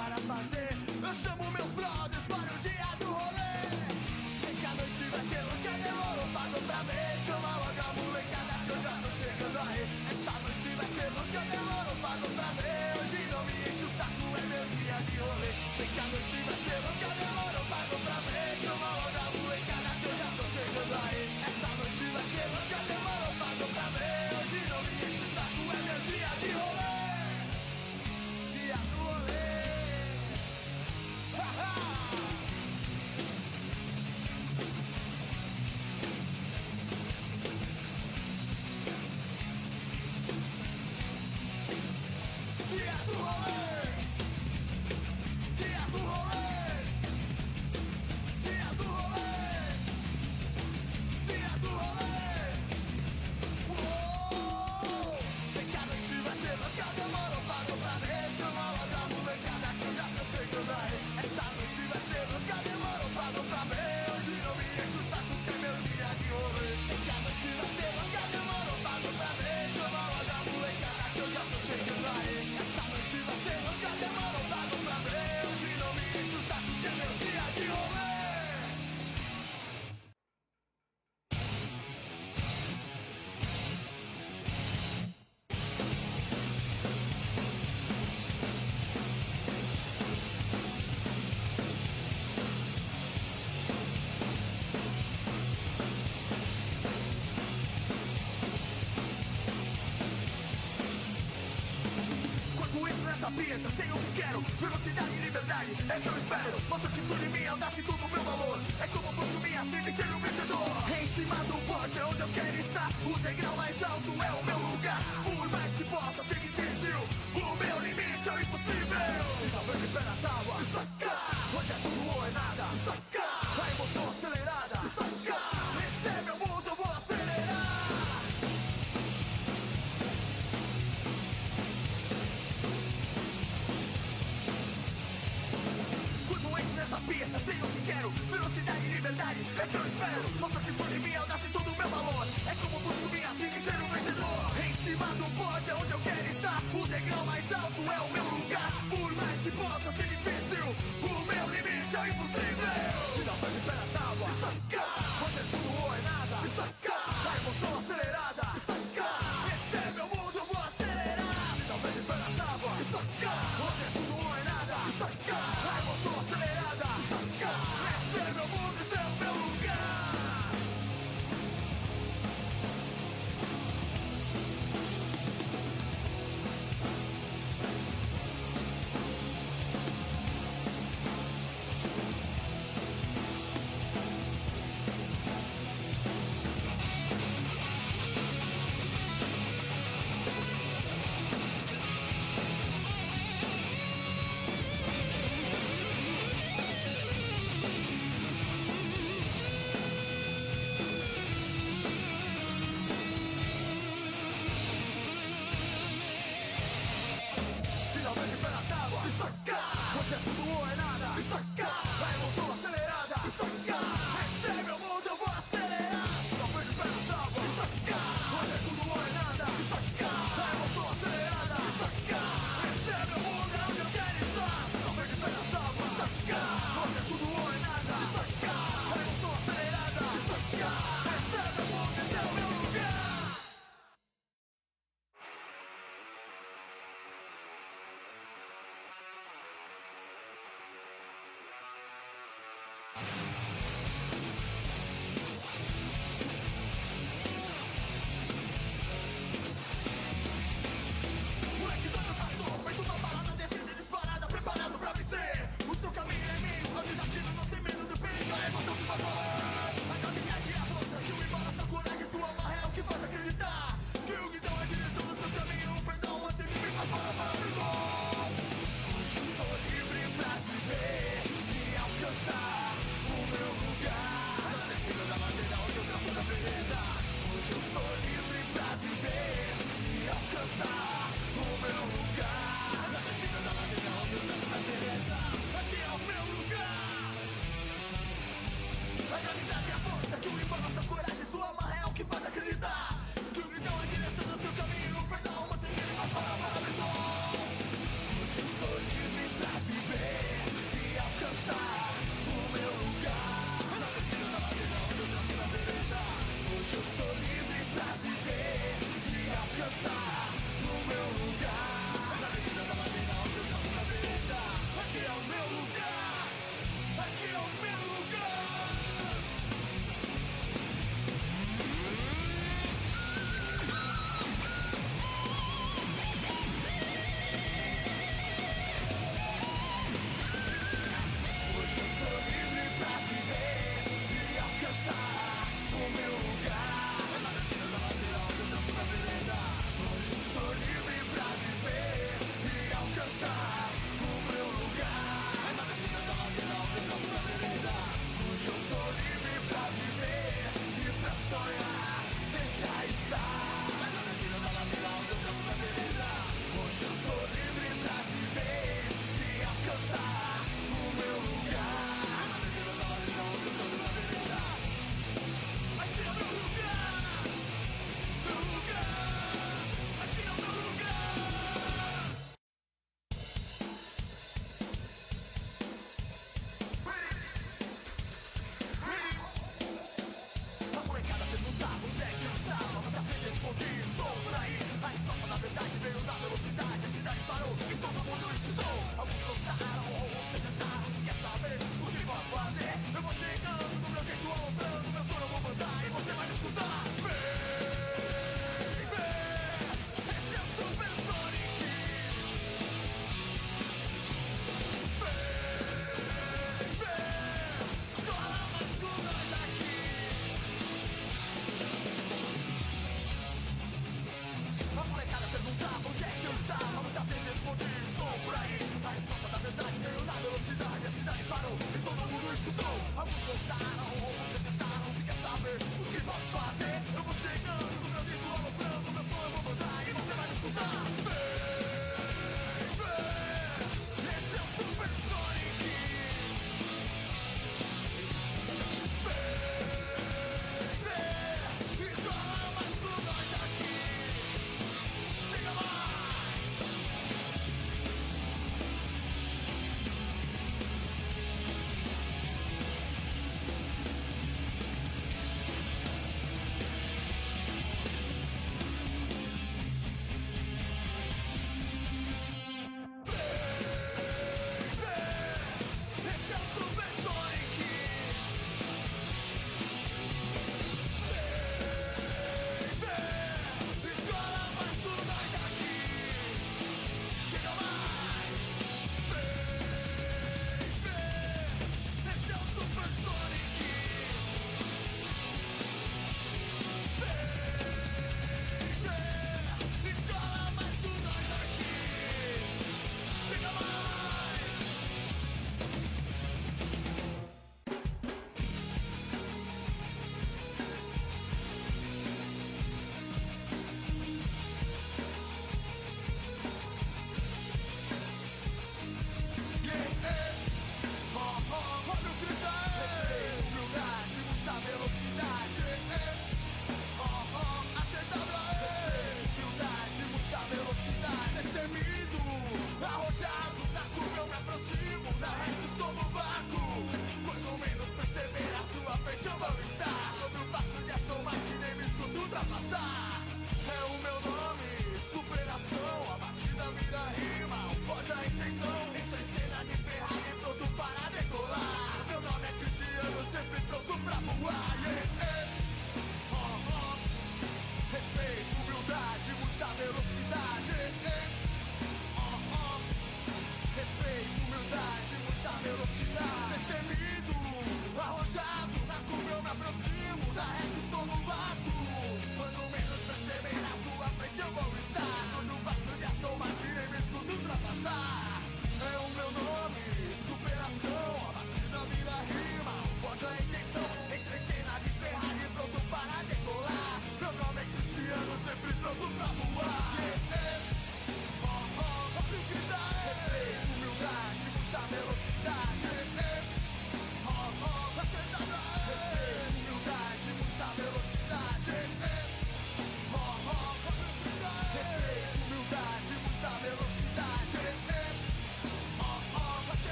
para fazer. Que quero Velocidade e mais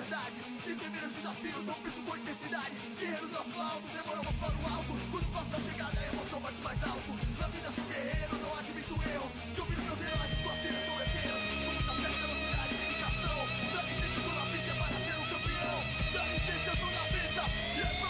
verdade. Sempre os desafios, não piso com intensidade. Guerreiro do asfalto, demoramos para o alto. Quando passa a chegada, a emoção bate mais alto. Na vida sou guerreiro, não admito erros. De ouvir os meus heróis, suas cenas são eternas Com muita fé, velocidade e dedicação. Dá licença, eu tô na pista, é para ser um campeão. Dá licença, eu tô na pista, e é para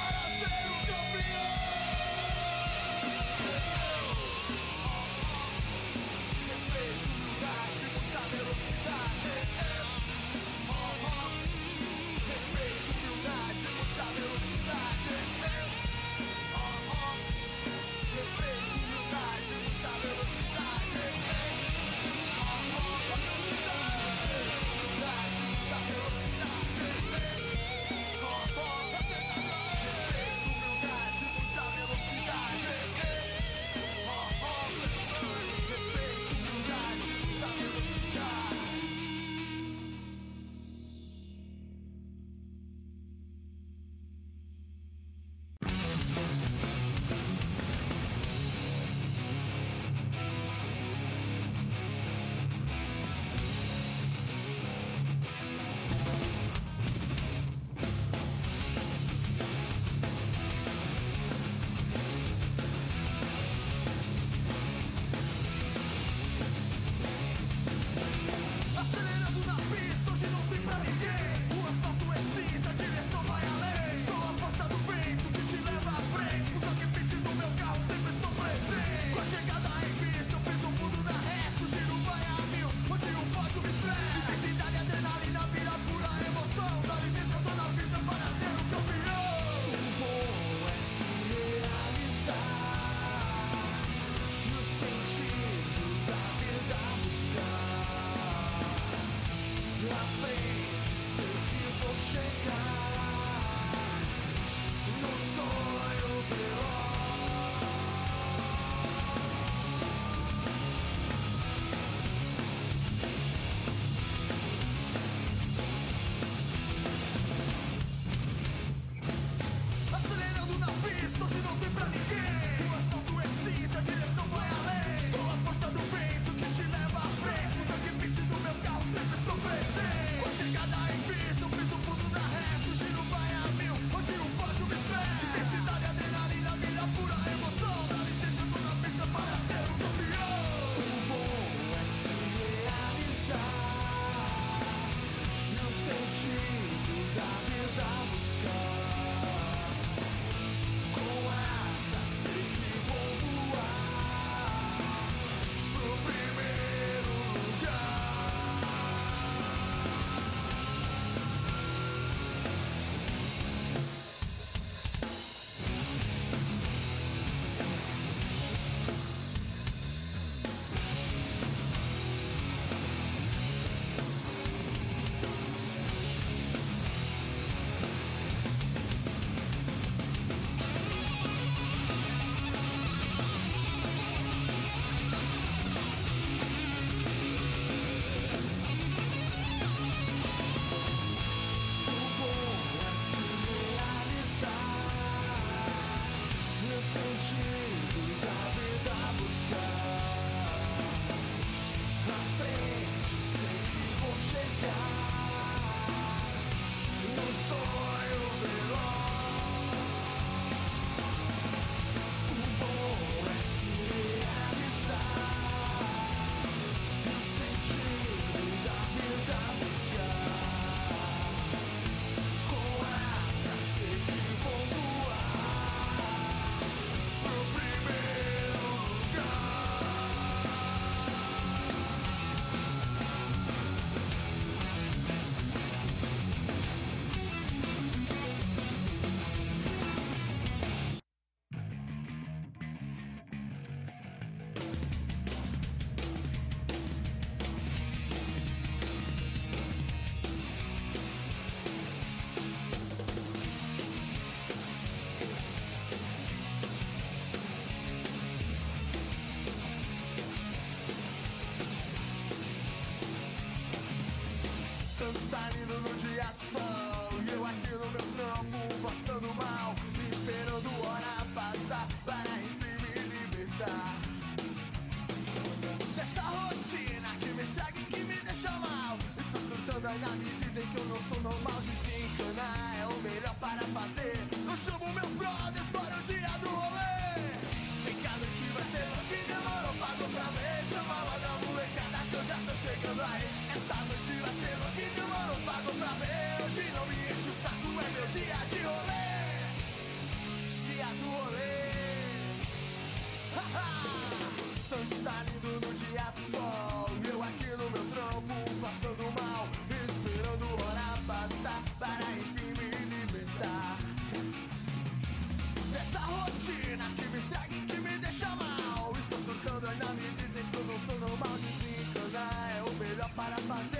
fazer.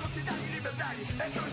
Que quero Velocidade e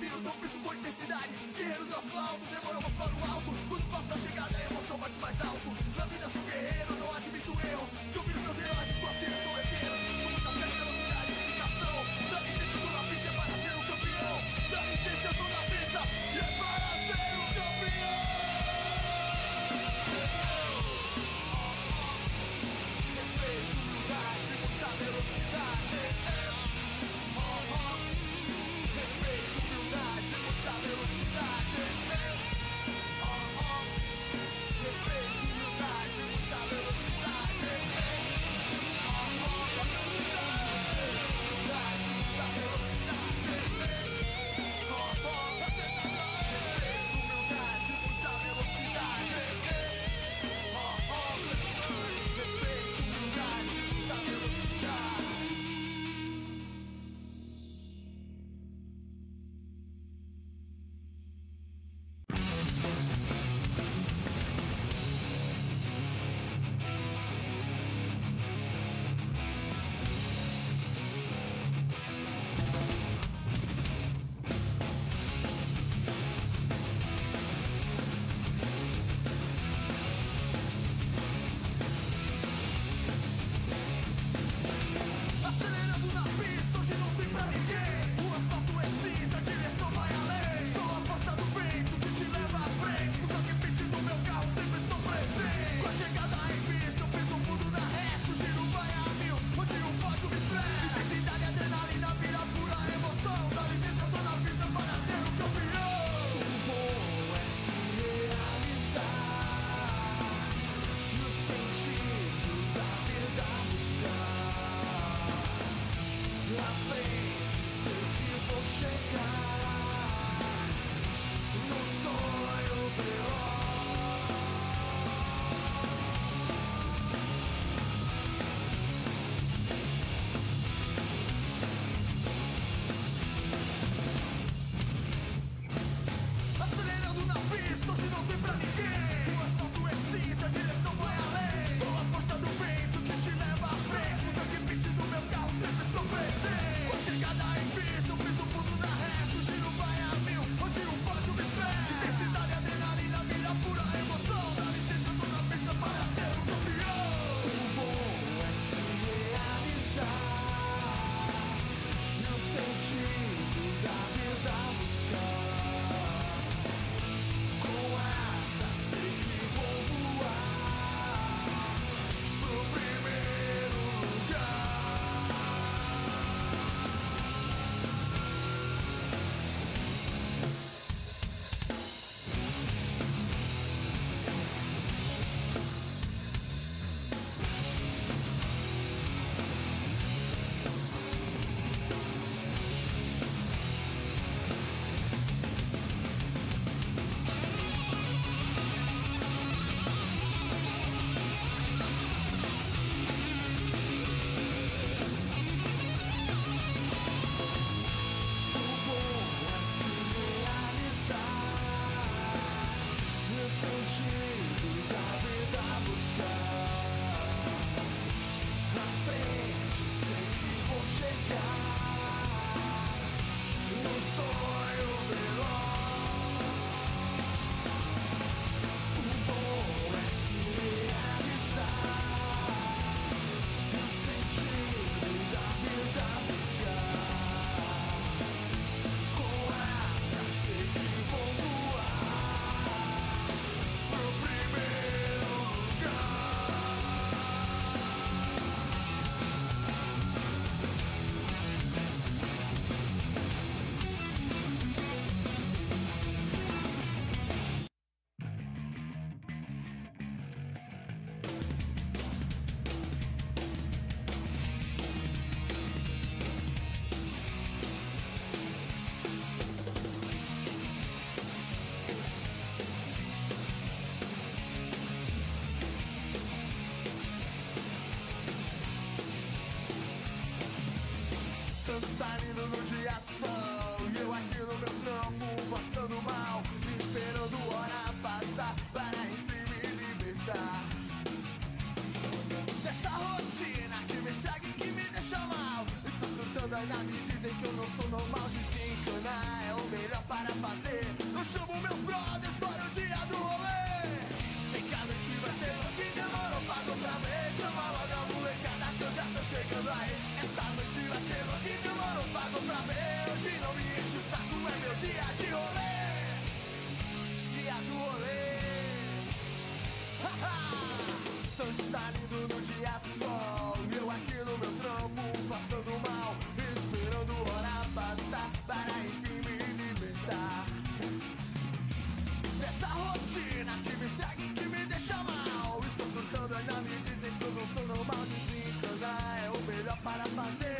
Desafios são piso com intensidade. Guerreiro do asfalto, demoramos para o alto. Quando passa a chegada a emoção bate mais alto. fazer.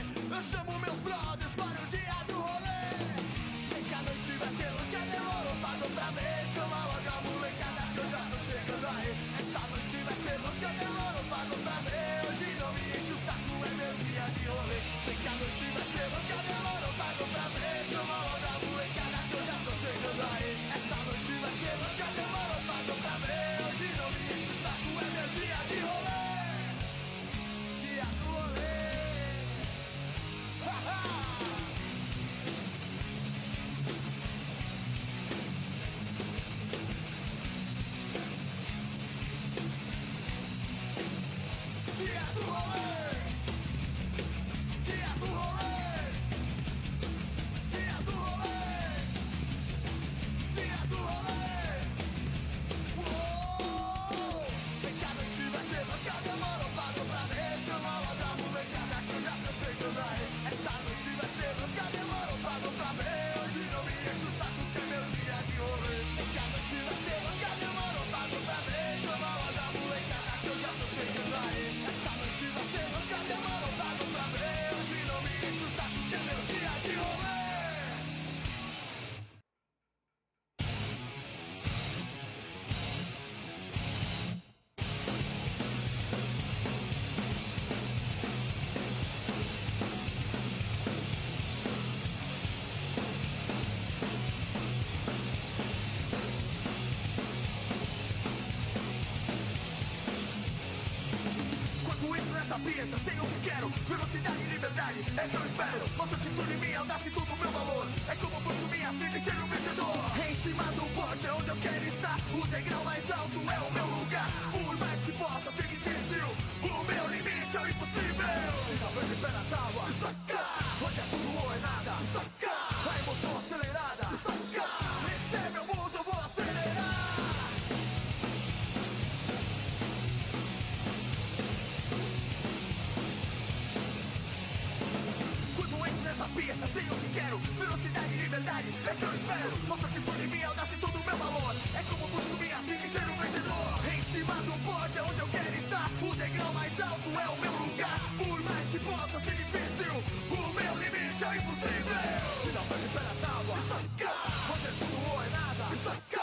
Velocidade e liberdade é que eu espero. Nossa atitude, minha audácia e todo o meu valor. É como busco minha sede e ser um vencedor. Em cima do pote é onde eu quero estar. O degrau mais alto é o meu lugar. Por mais que possa ser difícil O meu limite é o impossível. Se talvez espera a tábua, sacar Hoje é tudo ou é nada, sacar quero Velocidade, liberdade, é que eu espero. Nossa atitude, minha audácia e todo o meu valor. É como busco minha cima e ser um vencedor. Em cima do pódio é onde eu quero estar. O degrau mais alto é o meu lugar. Por mais que possa ser difícil O meu limite é impossível. Se não vai me pela tábua, estancar Hoje é tudo ou é nada, estancar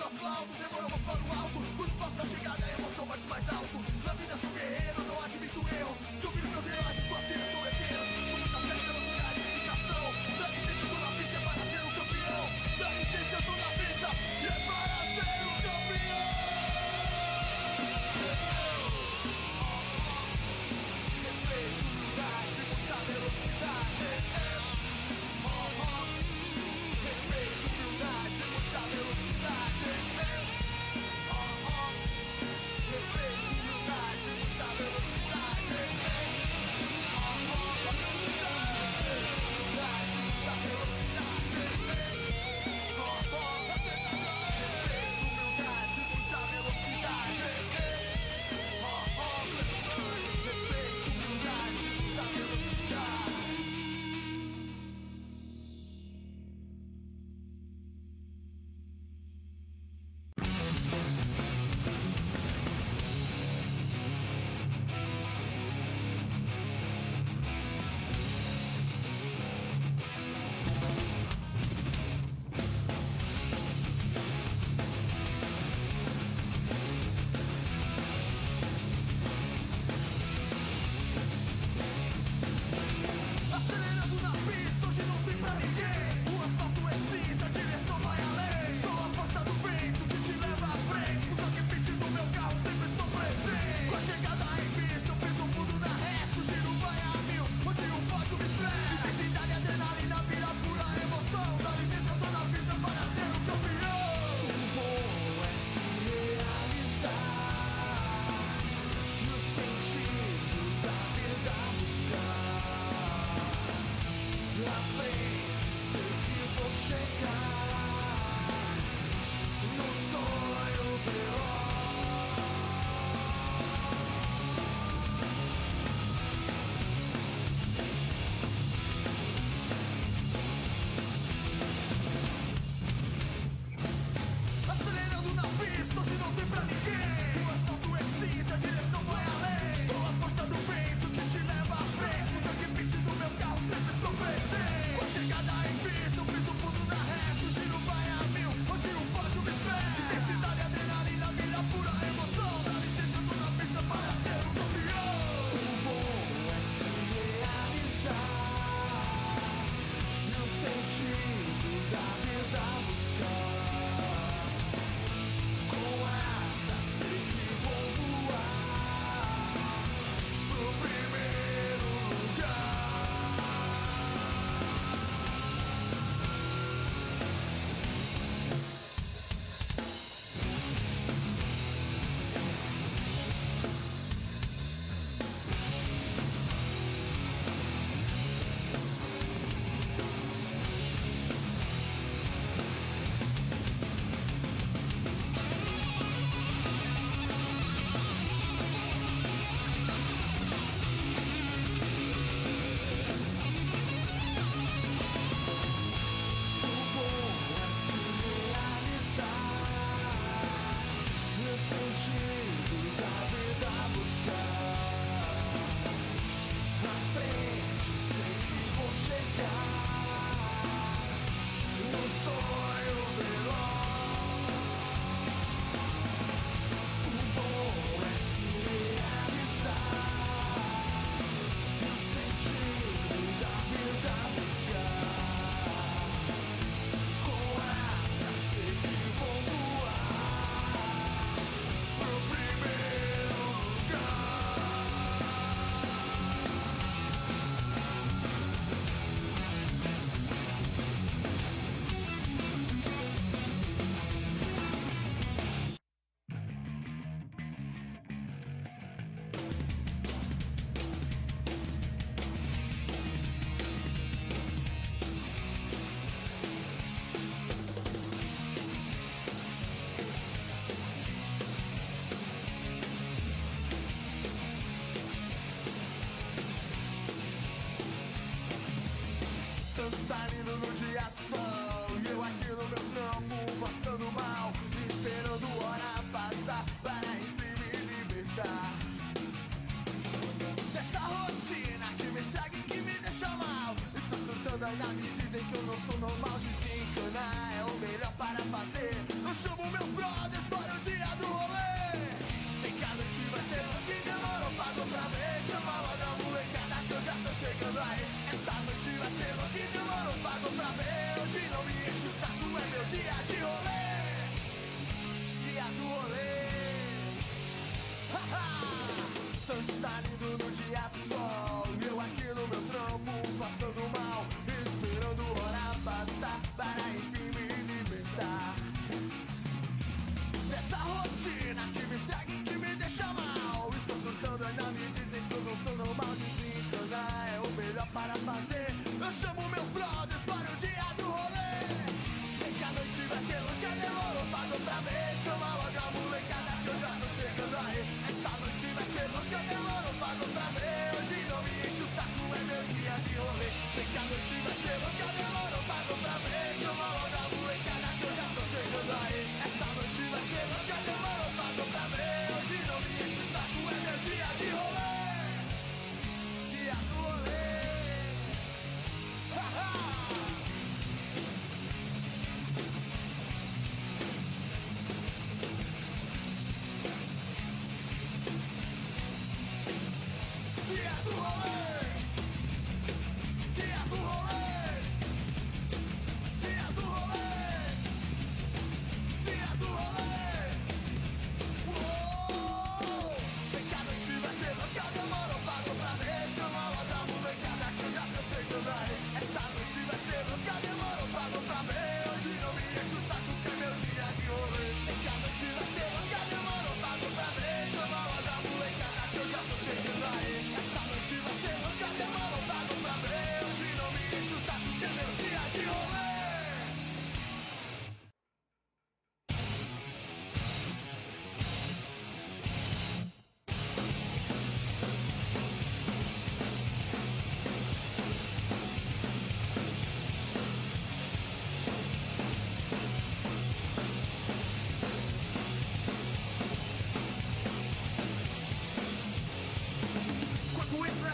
do asfalto, demoramos para o alto.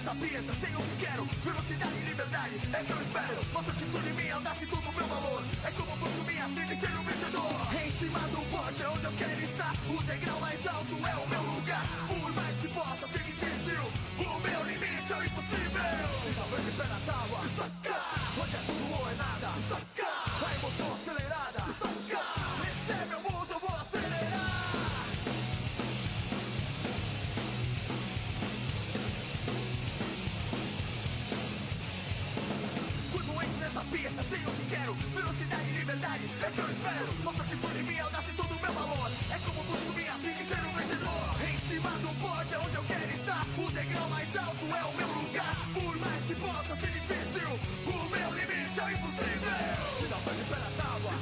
essa pista Sei o que quero, velocidade e liberdade É que eu espero, nossa atitude minha Audácia todo o meu valor. É como busco minha sede e ser um vencedor. Em cima do pote é onde eu quero estar. O degrau mais alto é o meu lugar. Por mais que possa ser difícil O meu limite é o impossível. Se talvez me pé a tábua que quero Velocidade e liberdade é que eu espero. Mostra que por mim audácia e todo o meu valor. É como busco minha zica e ser um vencedor. Em cima do pódio é onde eu quero estar. O degrau mais alto é o meu lugar. Por mais que possa ser difícil O meu limite é o impossível. Se não vai é a tábua,